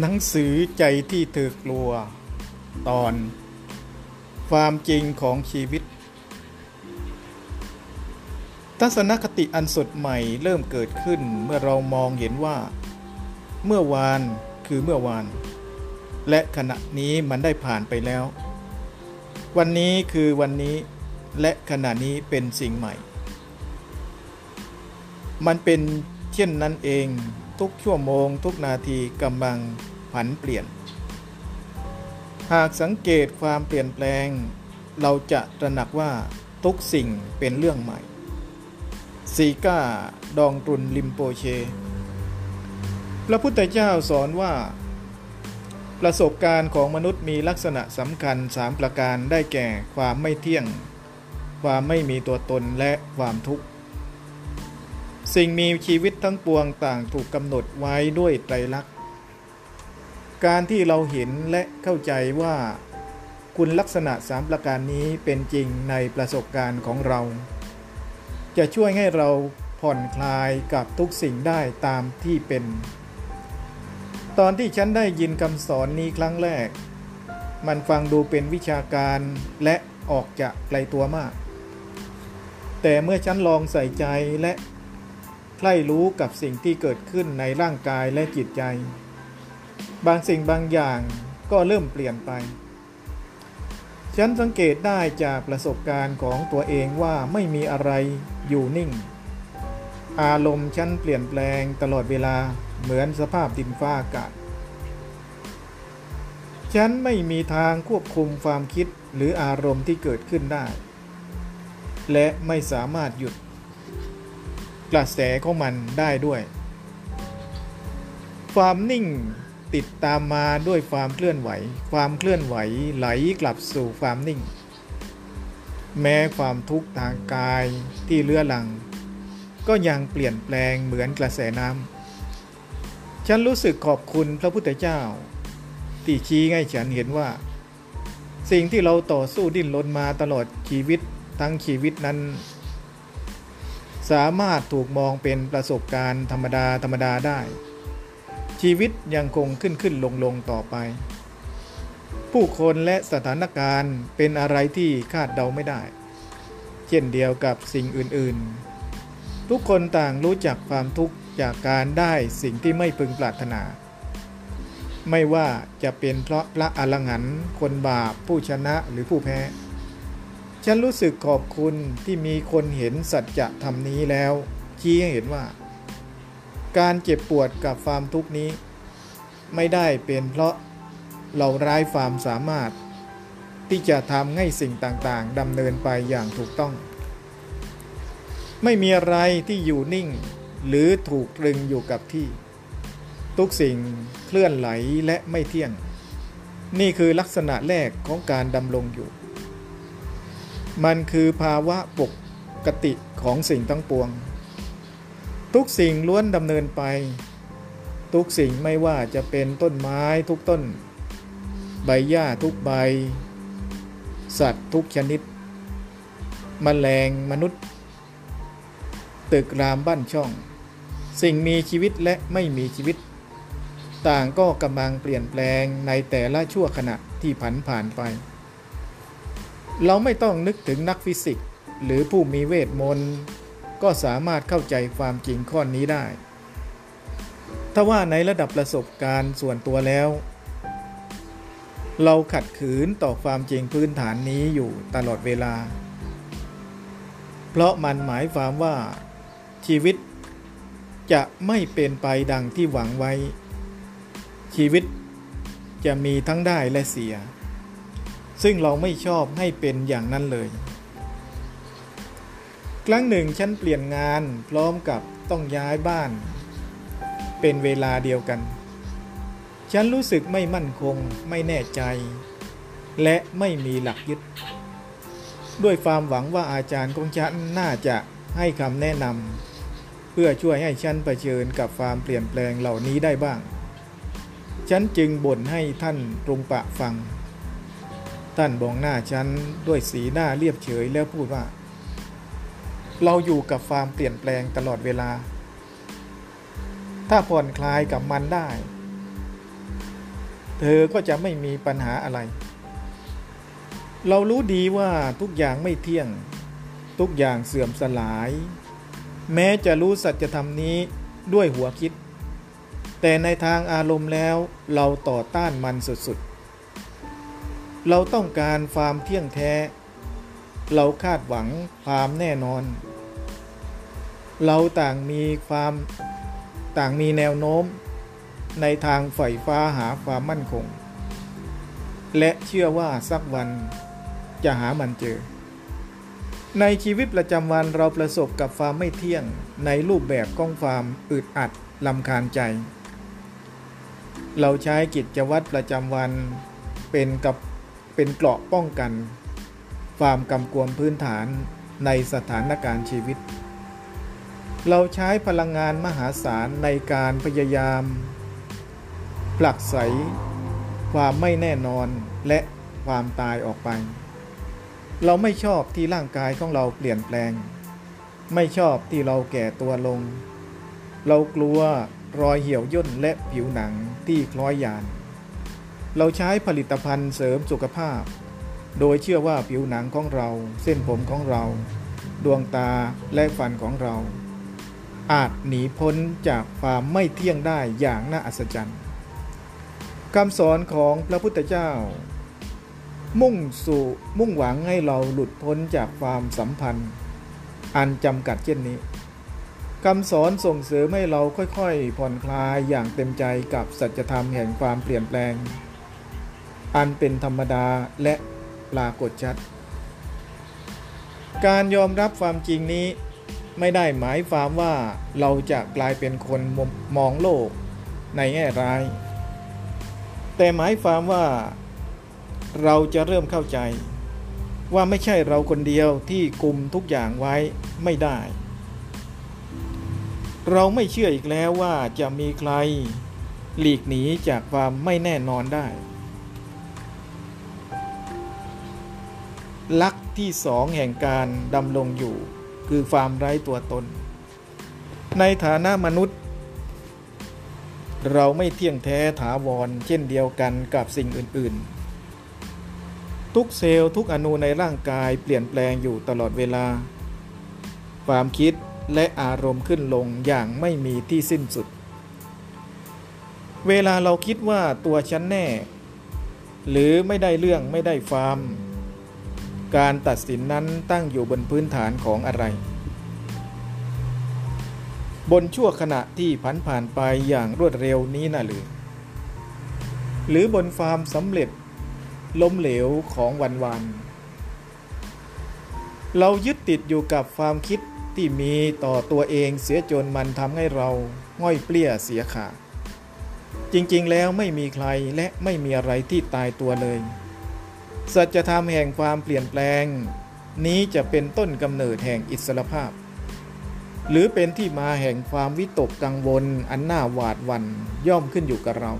หนังสือใจที่เธอกลัว ตอน ความจริงของชีวิต ทัศนคติอันสดใหม่เริ่มเกิดขึ้นเมื่อเรามองเห็นว่า เมื่อวานคือเมื่อวาน และขณะนี้มันได้ผ่านไปแล้ว วันนี้คือวันนี้และขณะนี้เป็นสิ่งใหม่ มันเป็นเช่นนั้นเอง ทุกชั่วโมง ทุกนาทีกำลังผันเปลี่ยน หากสังเกตความเปลี่ยนแปลง เราจะตระหนักว่าทุกสิ่งเป็นเรื่องใหม่ซีก้าดองตรุนลิมโปเช พระพุทธเจ้าสอนว่า ประสบการณ์ของมนุษย์มีลักษณะสำคัญสามประการได้แก่ความไม่เที่ยง ความไม่มีตัวตนและความทุกข์ สิ่งมีชีวิตทั้งปวงต่างถูกกำหนดไว้ด้วยไตรลักษณ์ การที่เราเห็นและเข้าใจว่าคุณลักษณะสามประการนี้เป็นจริงในประสบการณ์ของเรา จะช่วยให้เราผ่อนคลายกับทุกสิ่งได้ตามที่เป็น ตอนที่ฉันได้ยินคำสอนนี้ครั้งแรก มันฟังดูเป็นวิชาการและออกจะไกลตัวมาก แต่เมื่อฉันลองใส่ใจและ ใคร่รู้กับสิ่งที่เกิดขึ้นในร่างกายและจิตใจ บางสิ่งบางอย่างก็เริ่มเปลี่ยนไป ฉันสังเกตได้จากประสบการณ์ของตัวเองว่าไม่มีอะไรอยู่นิ่ง อารมณ์ฉันเปลี่ยนแปลงตลอดเวลาเหมือนสภาพดินฟ้าอากาศ ฉันไม่มีทางควบคุมความคิดหรืออารมณ์ที่เกิดขึ้นได้ และไม่สามารถหยุด กระแสของมันได้ด้วย ความนิ่งติดตามมาด้วยความเคลื่อนไหว ความเคลื่อนไหวไหลกลับสู่ความนิ่ง แม้ความทุกข์ทางกายที่เลื้อลัง ก็ยังเปลี่ยนแปลงเหมือนกระแสน้ำ ฉันรู้สึกขอบคุณพระพุทธเจ้า ที่ชี้ให้ฉันเห็นว่า สิ่งที่เราต่อสู้ดิ้นรนมาตลอดชีวิตทั้งชีวิตนั้น สามารถถูกมองเป็นประสบการณ์ธรรมดาธรรมดาได้ ชีวิตยังคงขึ้นขึ้นลงลงต่อไป ผู้คนและสถานการณ์เป็นอะไรที่คาดเดาไม่ได้ เช่นเดียวกับสิ่งอื่นๆ ทุกคนต่างรู้จักความทุกข์จากการได้สิ่งที่ไม่พึงปรารถนา ไม่ว่าจะเป็นเพราะพระอรหันต์คนบาปผู้ชนะหรือผู้แพ้ ฉันรู้สึกขอบคุณที่มีคนเห็นสัจธรรมนี้แล้ว ชี้ให้เห็นว่า การเจ็บปวดกับความทุกข์นี้ ไม่ได้เป็นเพราะเราร้ายความสามารถ ที่จะทำให้สิ่งต่างๆดำเนินไปอย่างถูกต้อง ไม่มีอะไรที่อยู่นิ่ง หรือถูกตรึงอยู่กับที่ ทุกสิ่งเคลื่อนไหลและไม่เที่ยง นี่คือลักษณะแรกของการดำรงอยู่ มันคือภาวะปกติของสิ่งทั้งปวง ทุกสิ่งล้วนดำเนินไป ทุกสิ่งไม่ว่าจะเป็นต้นไม้ทุกต้น ใบหญ้าทุกใบ สัตว์ทุกชนิดมแมลงมนุษย์ ตึกรามบ้านช่อง สิ่งมีชีวิตและไม่มีชีวิต ต่างก็กำลังเปลี่ยนแปลงในแต่ละชั่วขณะที่ผันผ่านไป เราไม่ต้องนึกถึงนักฟิสิกส์หรือผู้มีเวทมนต์ก็สามารถเข้าใจความจริงข้อนี้ได้ถ้าว่าในระดับประสบการณ์ส่วนตัวแล้ว เราขัดขืนต่อความจริงพื้นฐานนี้อยู่ตลอดเวลา เพราะมันหมายความว่าชีวิตจะไม่เป็นไปดังที่หวังไว้ ชีวิตจะมีทั้งได้และเสีย ซึ่งเราไม่ชอบให้เป็นอย่างนั้นเลย ครั้งหนึ่งฉันเปลี่ยนงานพร้อมกับต้องย้ายบ้าน เป็นเวลาเดียวกัน ฉันรู้สึกไม่มั่นคงไม่แน่ใจ และไม่มีหลักยึด ด้วยความหวังว่าอาจารย์ของฉันน่าจะให้คำแนะนำเพื่อช่วยให้ฉันเผชิญกับความเปลี่ยนแปลงเหล่านี้ได้บ้าง ฉันจึงบ่นให้ท่านตรงปะฟัง ท่านบองหน้าฉันด้วยสีหน้าเรียบเฉยแล้วพูดว่า เราอยู่กับความเปลี่ยนแปลงตลอดเวลา ถ้าผ่อนคลายกับมันได้ เธอก็จะไม่มีปัญหาอะไร เรารู้ดีว่าทุกอย่างไม่เที่ยง ทุกอย่างเสื่อมสลาย แม้จะรู้สัจธรรมนี้ด้วยหัวคิด แต่ในทางอารมณ์แล้วเราต่อต้านมันสุดๆ เราต้องการความเที่ยงแท้ เราคาดหวังความแน่นอน เราต่างมีความต่างมีแนวโน้ม ในทางฝ่ฟ้าหาความมั่นคง และเชื่อว่าสักวันจะหามันเจอ ในชีวิตประจำวันเราประสบกับความไม่เที่ยงในรูปแบบของความอึดอัดลำคาญใจ เราใช้กิจวัตรประจำวันเป็นกับ เป็นเกราะป้องกัน ความกำกวมพื้นฐานในสถานการณ์ชีวิต เราใช้พลังงานมหาศาลในการพยายาม ผลักไส ความไม่แน่นอนและความตายออกไป เราไม่ชอบที่ร่างกายของเราเปลี่ยนแปลง ไม่ชอบที่เราแก่ตัวลง เรากลัวรอยเหี่ยวย่นและผิวหนังที่คล้อยยาน เราใช้ผลิตภัณฑ์เสริมสุขภาพ โดยเชื่อว่าผิวหนังของเรา เส้นผมของเรา ดวงตาและฟันของเรา อาจหนีพ้นจากความไม่เที่ยงได้อย่างน่าอัศจรรย์คำสอนของพระพุทธเจ้า มุ่งสู่มุ่งหวังให้เราหลุดพ้นจากความสัมพันธ์ อันจำกัดเช่นนี้คำสอนส่งเสริมให้เราค่อยๆ ผ่อนคลายอย่างเต็มใจกับสัจธรรมแห่งความเปลี่ยนแปลง อันเป็นธรรมดาและปรากฏชัด การยอมรับความจริงนี้ไม่ได้หมายความว่าเราจะกลายเป็นคนมองโลกในแง่ร้าย แต่หมายความว่าเราจะเริ่มเข้าใจ ว่าไม่ใช่เราคนเดียวที่กลุมทุกอย่างไว้ไม่ได้ เราไม่เชื่ออีกแล้วว่าจะมีใคร หลีกหนีจากความไม่แน่นอนได้ ลักที่สองแห่งการดำรงอยู่ คือความไร้ตัวตน ในฐานะมนุษย์ เราไม่เที่ยงแท้ถาวร เช่นเดียวกันกับสิ่งอื่น ๆ ทุกเซลล์ทุกอนูในร่างกายเปลี่ยนแปลงอยู่ตลอดเวลา ความคิดและอารมณ์ขึ้นลงอย่างไม่มีที่สิ้นสุด เวลาเราคิดว่าตัวฉันแน่ หรือไม่ได้เรื่องไม่ได้ฟาร์ม การตัดสินนั้นตั้งอยู่บนพื้นฐานของอะไร บนชั่วขณะที่ผันผ่านไปอย่างรวดเร็วนี้น่ะหรือ หรือบนความสำเร็จล้มเหลวของวันวันเรายึดติดอยู่กับความคิดที่มีต่อตัวเองเสียจนมันทำให้เราง่อยเปลี้ยเสียขาจริงๆแล้วไม่มีใครและไม่มีอะไรที่ตายตัวเลย สัจธรรมแห่งความเปลี่ยนแปลง นี้จะเป็นต้นกำเนิดแห่งอิสรภาพ หรือเป็นที่มาแห่งความวิตกกังวลอันน่าหวาดหวั่นย่อมขึ้นอยู่กับเรา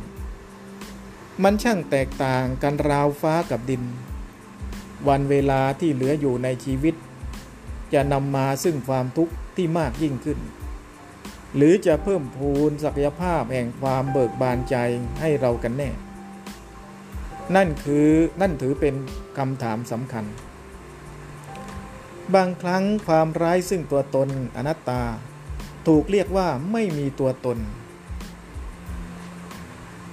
มันช่างแตกต่างกันราวฟ้ากับดิน วันเวลาที่เหลืออยู่ในชีวิต จะนำมาซึ่งความทุกข์ที่มากยิ่งขึ้น หรือจะเพิ่มพูนศักยภาพแห่งความเบิกบานใจให้เรากันแน่ นั่นคือนั่นถือเป็นคำถามสำคัญ บางครั้งความร้ายซึ่งตัวตนอนัตตา ถูกเรียกว่าไม่มีตัวตน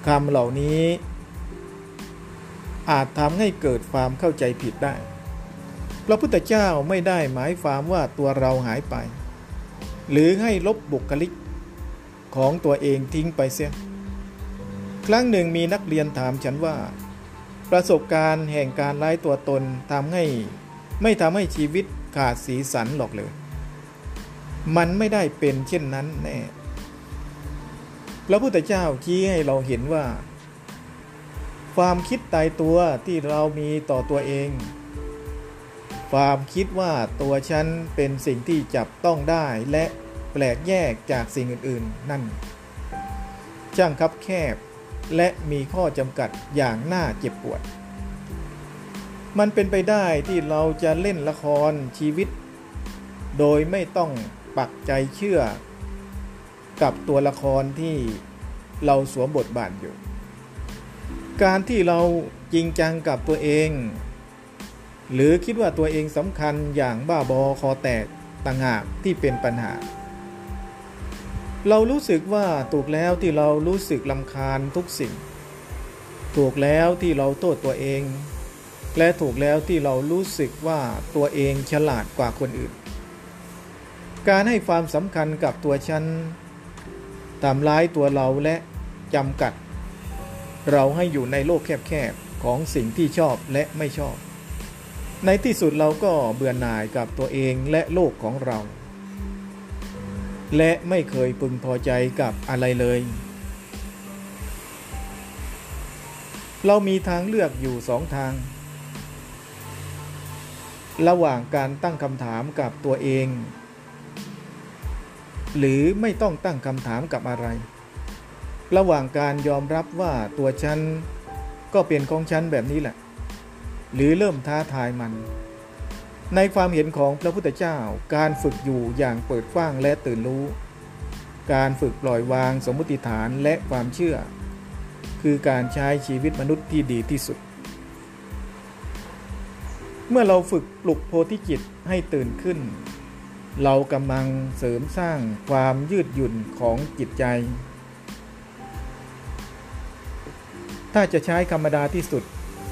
คำเหล่านี้ อาจทำให้เกิดความเข้าใจผิดได้ พระพุทธเจ้าไม่ได้หมายความว่าตัวเราหายไป หรือให้ลบบุคลิกของตัวเองทิ้งไปเสีย ครั้งหนึ่งมีนักเรียนถามฉันว่า ประสบการณ์แห่งการไล่ตัวตนทำให้ไม่ทำให้ชีวิตขาดสีสันหรอกเลย มันไม่ได้เป็นเช่นนั้นแน่ พระพุทธเจ้าชี้ให้เราเห็นว่า ความคิดตายตัวที่เรามีต่อตัวเอง ความคิดว่าตัวฉันเป็นสิ่งที่จับต้องได้และแปลกแยกจากสิ่งอื่น ๆ นั่น ช่างคับแคบ และมีข้อจำกัดอย่างน่าเจ็บปวด มันเป็นไปได้ที่เราจะเล่นละครชีวิต โดยไม่ต้องปักใจเชื่อ กับตัวละครที่เราสวมบทบาทอยู่ การที่เราจริงจังกับตัวเอง หรือคิดว่าตัวเองสำคัญอย่างบ้าบอคอแตกต่างหากที่เป็นปัญหา เรารู้สึกว่าถูกแล้วที่เรารู้สึกลำคาญทุกสิ่ง ถูกแล้วที่เราโทษตัวเอง และถูกแล้วที่เรารู้สึกว่าตัวเองฉลาดกว่าคนอื่น การให้ความสำคัญกับตัวฉันทำร้ายตัวเราและจำกัด เราให้อยู่ในโลกแคบๆของสิ่งที่ชอบและไม่ชอบ ในที่สุดเราก็เบื่อหน่ายกับตัวเองและโลกของเรา และไม่เคยพึงพอใจกับอะไรเลย เรามีทางเลือกอยู่สองทาง ระหว่างการตั้งคำถามกับตัวเอง หรือไม่ต้องตั้งคำถามกับอะไร ระหว่างการยอมรับว่าตัวฉันก็เป็นของฉันแบบนี้แหละ หรือเริ่มท้าทายมัน ในความเห็นของพระพุทธเจ้า การฝึกอยู่อย่างเปิดกว้างและตื่นรู้ การฝึกปล่อยวางสมมติฐานและความเชื่อ คือการใช้ชีวิตมนุษย์ที่ดีที่สุด เมื่อเราฝึกปลุกโพธิจิตให้ตื่นขึ้น เรากำลังเสริมสร้างความยืดหยุ่นของจิตใจ ถ้าจะใช้ธรรมดาที่สุด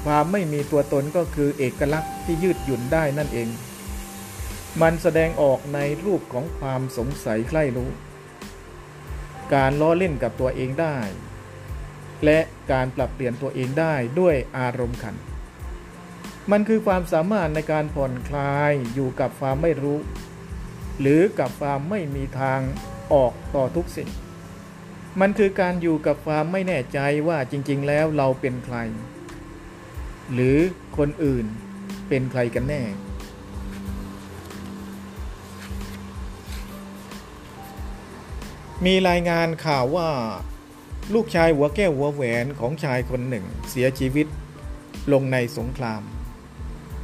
ความไม่มีตัวตนก็คือเอกลักษณ์ที่ยืดหยุ่นได้นั่นเอง มันแสดงออกในรูปของความสงสัยใคร่รู้ การล้อเล่นกับตัวเองได้ และการปรับเปลี่ยนตัวเองได้ด้วยอารมณ์ขัน มันคือความสามารถในการผ่อนคลายอยู่กับความไม่รู้ หรือกับความไม่มีทางออกต่อทุกสิ่ง มันคือการอยู่กับความไม่แน่ใจว่าจริง ๆ แล้วเราเป็นใคร หรือคนอื่นเป็นใครกันแน่ มีรายงานข่าวว่า ลูกชายหัวแก้วหัวแหวนของชายคนหนึ่งเสียชีวิตลงในสงคราม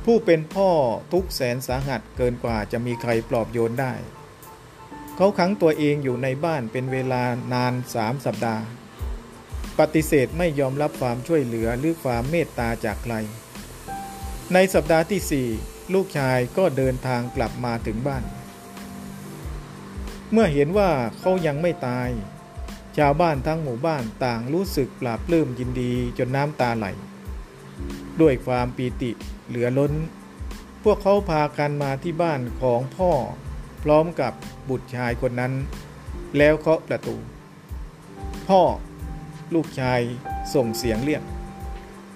ผู้เป็นพ่อทุกแสนสาหัสเกินกว่าจะมีใครปลอบโยนได้ เขาขังตัวเองอยู่ในบ้านเป็นเวลานานสามสัปดาห์ ปฏิเสธไม่ยอมรับความช่วยเหลือหรือความเมตตาจากใคร ในสัปดาห์ที่สี่ลูกชายก็เดินทางกลับมาถึงบ้าน เมื่อเห็นว่าเขายังไม่ตาย ชาวบ้านทั้งหมู่บ้านต่างรู้สึกปลาบปลื้มยินดีจนน้ำตาไหล ด้วยความปีติเหลือล้น พวกเขาพากันมาที่บ้านของพ่อ พร้อมกับบุตรชายคนนั้น แล้วเคาะประตู พ่อ ลูกชายส่งเสียงเรียก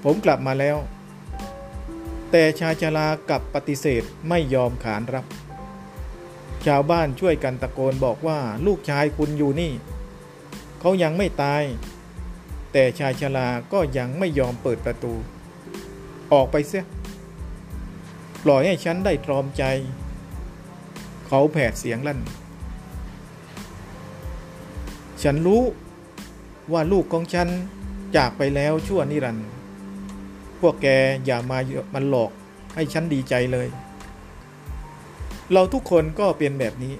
ผมกลับมาแล้ว แต่ชายชรากับปฏิเสธไม่ยอมขานรับ ชาวบ้านช่วยกันตะโกนบอกว่าลูกชายคุณอยู่นี่ เขายังไม่ตาย แต่ชายชราก็ยังไม่ยอมเปิดประตู ออกไปเสีย ปล่อยให้ฉันได้ตรอมใจ เขาแผดเสียงลั่น ฉันรู้ ว่าลูกของฉันจากไปแล้วชั่วนิรันดร์พวกแกอย่ามามันหลอกให้ฉันดีใจเลย เราทุกคนก็เป็นแบบนี้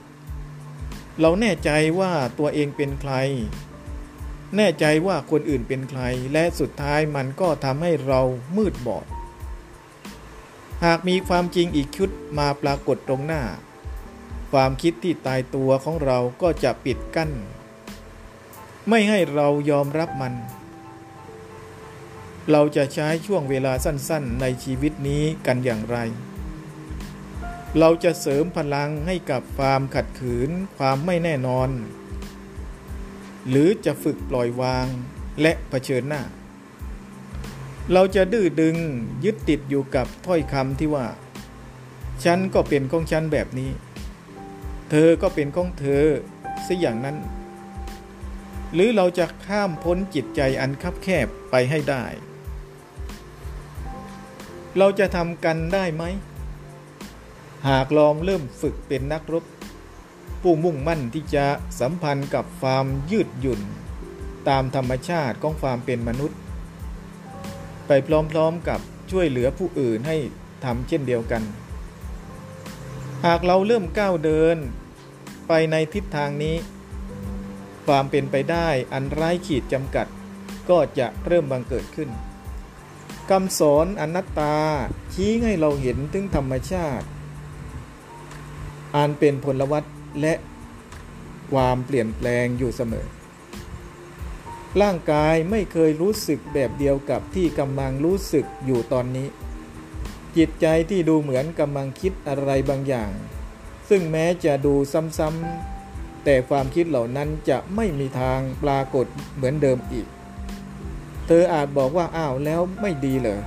เราแน่ใจว่าตัวเองเป็นใคร แน่ใจว่าคนอื่นเป็นใคร และสุดท้ายมันก็ทำให้เรามืดบอด หากมีความจริงอีกชุดมาปรากฏตรงหน้า ความคิดที่ตายตัวของเราก็จะปิดกั้น ไม่ให้เรายอมรับมัน เราจะใช้ช่วงเวลาสั้นๆ ในชีวิตนี้กันอย่างไร เราจะเสริมพลังให้กับความขัดขืนความไม่แน่นอน หรือจะฝึกปล่อยวางและะเผชิญหน้า เราจะดื้อดึงยึดติดอยู่กับถ้อยคำที่ว่า ฉันก็เป็นของฉันแบบนี้ เธอก็เป็นของเธอสิอย่างนั้น หรือเราจะข้ามพ้นจิตใจอันคับแคบไปให้ได้ เราจะทำกันได้ไหม หากลองเริ่มฝึกเป็นนักรบ ผู้มุ่งมั่นที่จะสัมพันธ์กับความยืดหยุ่น ตามธรรมชาติของความเป็นมนุษย์ ไปพร้อมๆกับช่วยเหลือผู้อื่นให้ทำเช่นเดียวกัน หากเราเริ่มก้าวเดิน ไปในทิศทางนี้ ความเป็นไปได้อันไร้ขีดจำกัด ก็จะเริ่มบังเกิดขึ้นคำสอนอนัตตาชี้ให้เราเห็นถึงธรรมชาติอันเป็นพลวัตและความเปลี่ยนแปลงอยู่เสมอ ร่างกายไม่เคยรู้สึกแบบเดียวกับที่กำลังรู้สึกอยู่ตอนนี้ จิตใจที่ดูเหมือนกำลังคิดอะไรบางอย่าง ซึ่งแม้จะดูซ้ำๆ แต่ความคิดเหล่านั้นจะไม่มีทางปรากฏเหมือนเดิมอีก เธออาจบอกว่าอ้าวแล้วไม่ดีเหรอ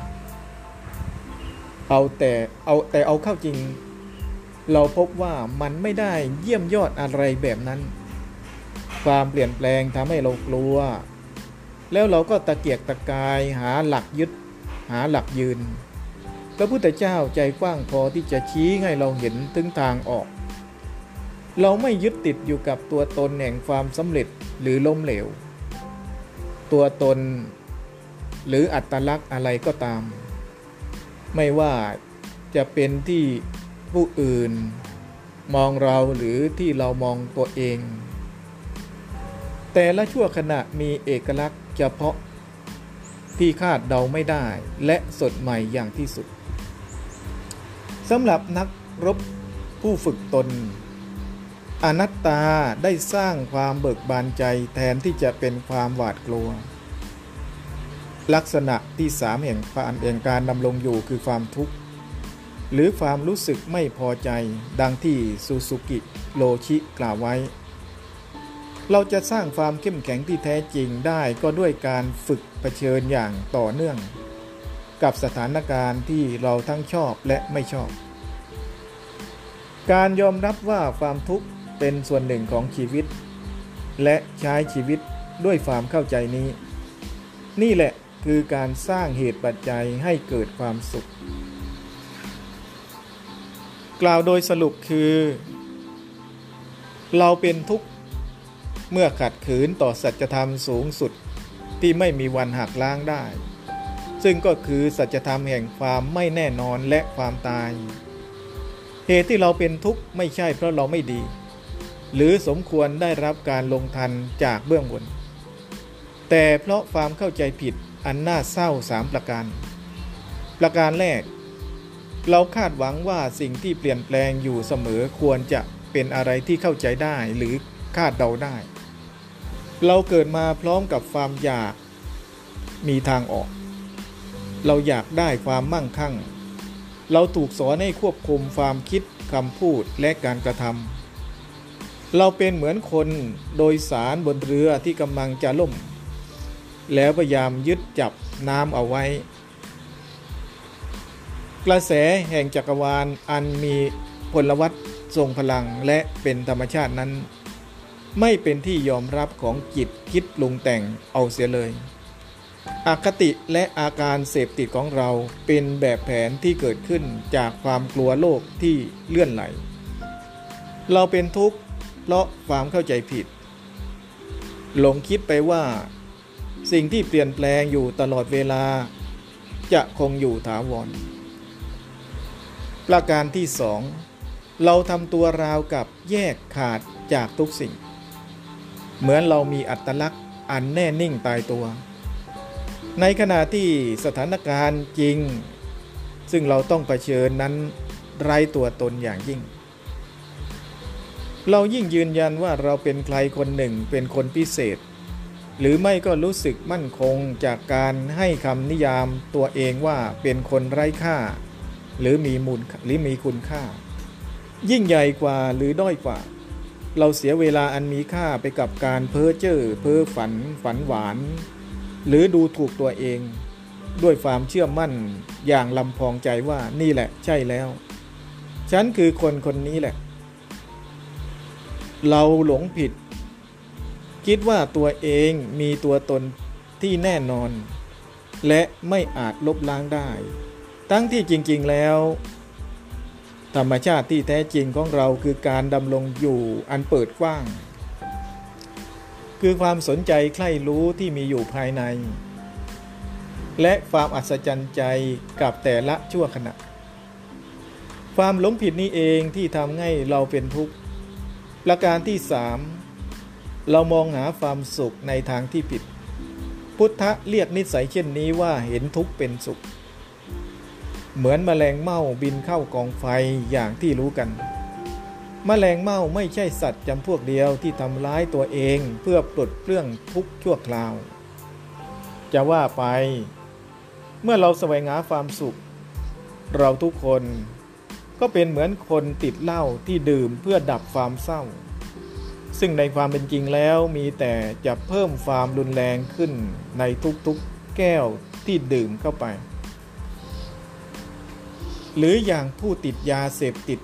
เอาแต่เอาแต่เอาเข้าจริง เราพบว่ามันไม่ได้เยี่ยมยอดอะไรแบบนั้น ความเปลี่ยนแปลงทำให้เรากลัว แล้วเราก็ตะเกียกตะกายหาหลักยึด หาหลักยืน พระพุทธเจ้าใจกว้างพอที่จะชี้ให้เราเห็นถึงทางออก เราไม่ยึดติดอยู่กับตัวตนแห่งความสำเร็จหรือล้มเหลว ตัวตนหรืออัตลักษณ์อะไรก็ตาม ไม่ว่าจะเป็นที่ผู้อื่น มองเราหรือที่เรามองตัวเอง แต่ละชั่วขณะมีเอกลักษณ์เฉพาะที่คาดเดาไม่ได้และสดใหม่อย่างที่สุดสำหรับนักรบผู้ฝึกตน อนัตตาได้สร้างความเบิกบานใจแทนที่จะเป็นความหวาดกลัว ลักษณะที่สามแห่งความแห่งการดำรงอยู่คือความทุกข์ หรือความรู้สึกไม่พอใจดังที่ซูซูกิโรชิกล่าวไว้ เราจะสร้างความเข้มแข็งที่แท้จริงได้ก็ด้วยการฝึกเผชิญอย่างต่อเนื่อง กับสถานการณ์ที่เราทั้งชอบและไม่ชอบ การยอมรับว่าความทุกข์ เป็นส่วนหนึ่งของชีวิต และใช้ชีวิตด้วยความเข้าใจนี้ นี่แหละคือการสร้างเหตุปัจจัยให้เกิดความสุข กล่าวโดยสรุปคือ เราเป็นทุกข์เมื่อขัดขืนต่อสัจธรรมสูงสุดที่ไม่มีวันหักล้างได้ ซึ่งก็คือสัจธรรมแห่งความไม่แน่นอนและความตาย เหตุที่เราเป็นทุกข์ไม่ใช่เพราะเราไม่ดี หรือสมควรได้รับการลงทันจากเบื้องบน แต่เพราะความเข้าใจผิดอันน่าเศร้าสามประการ ประการแรก เราคาดหวังว่าสิ่งที่เปลี่ยนแปลงอยู่เสมอควรจะเป็นอะไรที่เข้าใจได้หรือคาดเดาได้ เราเกิดมาพร้อมกับความอยากมีทางออก เราอยากได้ความมั่งคั่ง เราถูกสอนให้ควบคุมความคิดคำพูดและการกระทำ เราเป็นเหมือนคนโดยสารบนเรือที่กำลังจะล่ม แล้วพยายามยึดจับน้ำเอาไว้ กระแสแห่งจักรวาลอันมีพลวัตทรงพลังและเป็นธรรมชาตินั้น ไม่เป็นที่ยอมรับของจิตคิดลงแต่งเอาเสียเลยอคติและอาการเสพติดของเราเป็นแบบแผนที่เกิดขึ้นจากความกลัวโลกที่เลื่อนไหล เราเป็นทุกข์ เพราะความเข้าใจผิด หลงคิดไปว่า สิ่งที่เปลี่ยนแปลงอยู่ตลอดเวลา จะคงอยู่ถาวร ประการที่สองเราทำตัวราวกับแยกขาดจากทุกสิ่ง เหมือนเรามีอัตลักษณ์อันแน่นิ่งตายตัว ในขณะที่สถานการณ์จริง ซึ่งเราต้องเผชิญนั้นไร้ตัวตนอย่างยิ่ง เรายิ่งยืนยันว่าเราเป็นใครคนหนึ่งเป็นคนพิเศษ หรือไม่ก็รู้สึกมั่นคงจากการให้คำนิยามตัวเองว่าเป็นคนไร้ค่า หรือมีมูลหรือมีคุณค่า ยิ่งใหญ่กว่าหรือด้อยกว่า เราเสียเวลาอันมีค่าไปกับการเพ้อเจ้อเพ้อฝัน ฝันหวาน หรือดูถูกตัวเอง ด้วยความเชื่อมั่นอย่างลำพองใจว่านี่แหละใช่แล้ว ฉันคือคนคนนี้แหละ เราหลงผิด คิดว่าตัวเองมีตัวตนที่แน่นอน และไม่อาจลบล้างได้ ทั้งที่จริงๆแล้ว ธรรมชาติที่แท้จริงของเราคือการดำรงอยู่อันเปิดกว้าง คือความสนใจใคร่รู้ที่มีอยู่ภายใน และความอัศจรรย์ใจกับแต่ละชั่วขณะ ความหลงผิดนี้เองที่ทำให้เราเป็นทุกข์ ประการที่สามเรามองหาความสุขในทางที่ผิด พุทธะเรียกนิสัยเช่นนี้ว่าเห็นทุกข์เป็นสุข เหมือนแมลงเม่าบินเข้ากองไฟอย่างที่รู้กันแมลงเม่าไม่ใช่สัตว์จำพวกเดียวที่ทำร้ายตัวเองเพื่อปลดเปลื้องทุกข์ชั่วคราว จะว่าไป เมื่อเราแสวงหาความสุข เราทุกคน ก็เป็นเหมือนคนติดเหล้าที่ดื่มเพื่อดับความเศร้า ซึ่งในความเป็นจริงแล้วมีแต่จะเพิ่มความรุนแรงขึ้นในทุกๆแก้วที่ดื่มเข้าไป หรืออย่างผู้ติดยาเสพติด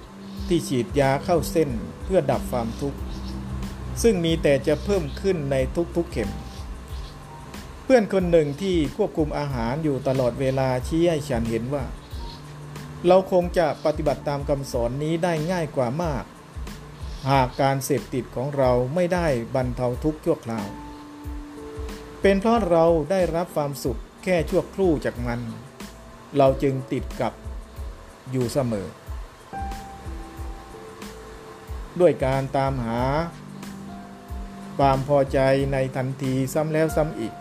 ที่ฉีดยาเข้าเส้นเพื่อดับความทุกข์ ซึ่งมีแต่จะเพิ่มขึ้นในทุกๆเข็ม เพื่อนคนหนึ่งที่ควบคุมอาหารอยู่ตลอดเวลาชี้ให้ฉันเห็นว่า เราคงจะปฏิบัติตามคำสอนนี้ได้ง่ายกว่ามาก หากการเสพติดของเราไม่ได้บรรเทาทุกข์ชั่วคราว เป็นเพราะเราได้รับความสุขแค่ชั่วครู่จากมัน เราจึงติดกับอยู่เสมอ ด้วยการตามหา ความพอใจในทันทีซ้ำแล้วซ้ำอีก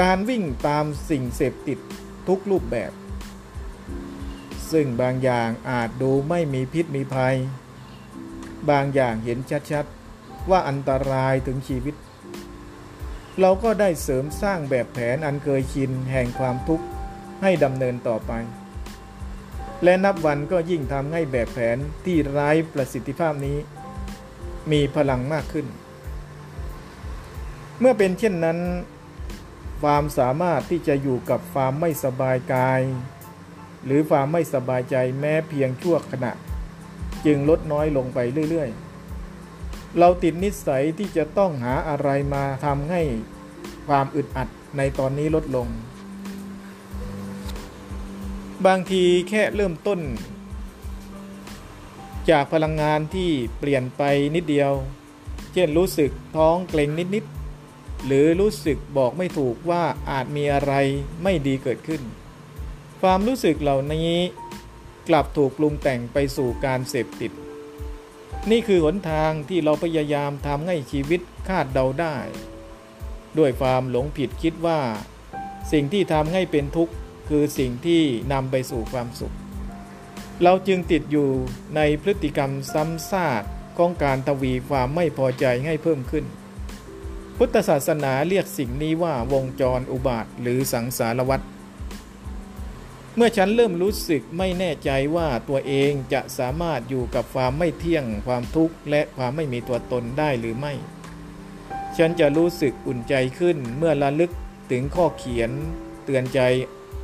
การวิ่งตามสิ่งเสพติดทุกรูปแบบ ซึ่งบางอย่างอาจดูไม่มีพิษมีภัย บางอย่างเห็นชัดๆ ว่าอันตรายถึงชีวิต เราก็ได้เสริมสร้างแบบแผนอันเคยชินแห่งความทุกข์ให้ดำเนินต่อไป และนับวันก็ยิ่งทำให้แบบแผนที่ไร้ประสิทธิภาพนี้ มีพลังมากขึ้น เมื่อเป็นเช่นนั้น ความสามารถที่จะอยู่กับความไม่สบายกาย หรือความไม่สบายใจแม้เพียงชั่วขณะ จึงลดน้อยลงไปเรื่อยๆ เราติดนิสัยที่จะต้องหาอะไรมาทำให้ความอึดอัดในตอนนี้ลดลง บางทีแค่เริ่มต้น จากพลังงานที่เปลี่ยนไปนิดเดียว เช่นรู้สึกท้องเกร็งนิดๆหรือรู้สึกบอกไม่ถูกว่าอาจมีอะไรไม่ดีเกิดขึ้น ความรู้สึกเหล่านี้กลับถูกปรุงแต่งไปสู่การเสพติด นี่คือหนทางที่เราพยายามทำให้ชีวิตคาดเดาได้ ด้วยความหลงผิดคิดว่า สิ่งที่ทำให้เป็นทุกข์คือสิ่งที่นำไปสู่ความสุข เราจึงติดอยู่ในพฤติกรรมซ้ำซากของการทวีความไม่พอใจให้เพิ่มขึ้น พุทธศาสนาเรียกสิ่งนี้ว่าวงจรอุบาทหรือสังสารวัฏ เมื่อฉันเริ่มรู้สึกไม่แน่ใจว่าตัวเองจะสามารถอยู่กับความไม่เที่ยง ความทุกข์ และความไม่มีตัวตนได้หรือไม่ ฉันจะรู้สึกอุ่นใจขึ้นเมื่อระลึกถึงข้อเขียนเตือนใจ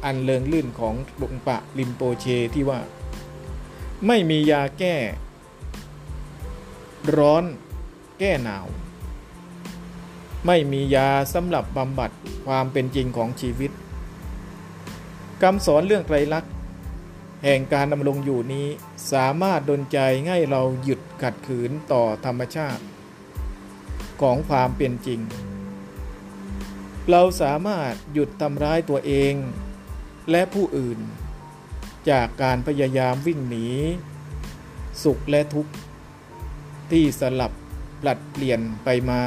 อันเลิงลื่นของหลวงปะลิมโปเชที่ว่า ไม่มียาแก้ ร้อนแก้หนาว ไม่มียาสำหรับบำบัดความเป็นจริงของชีวิต คำสอนเรื่องไตรลักษณ์แห่งการดำรงอยู่นี้สามารถดลใจให้เราหยุดขัดขืนต่อธรรมชาติ ของความเป็นจริง เราสามารถหยุดทำร้ายตัวเองและผู้อื่น จากการพยายามวิ่งหนี สุขและทุกข์ที่สลับปลัดเปลี่ยนไปมา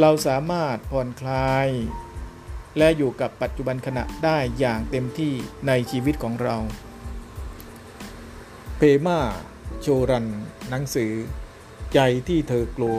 เราสามารถผ่อนคลาย และอยู่กับปัจจุบันขณะได้อย่างเต็มที่ในชีวิตของเรา เพมา โชรัน หนังสือ ใจที่เธอกลัว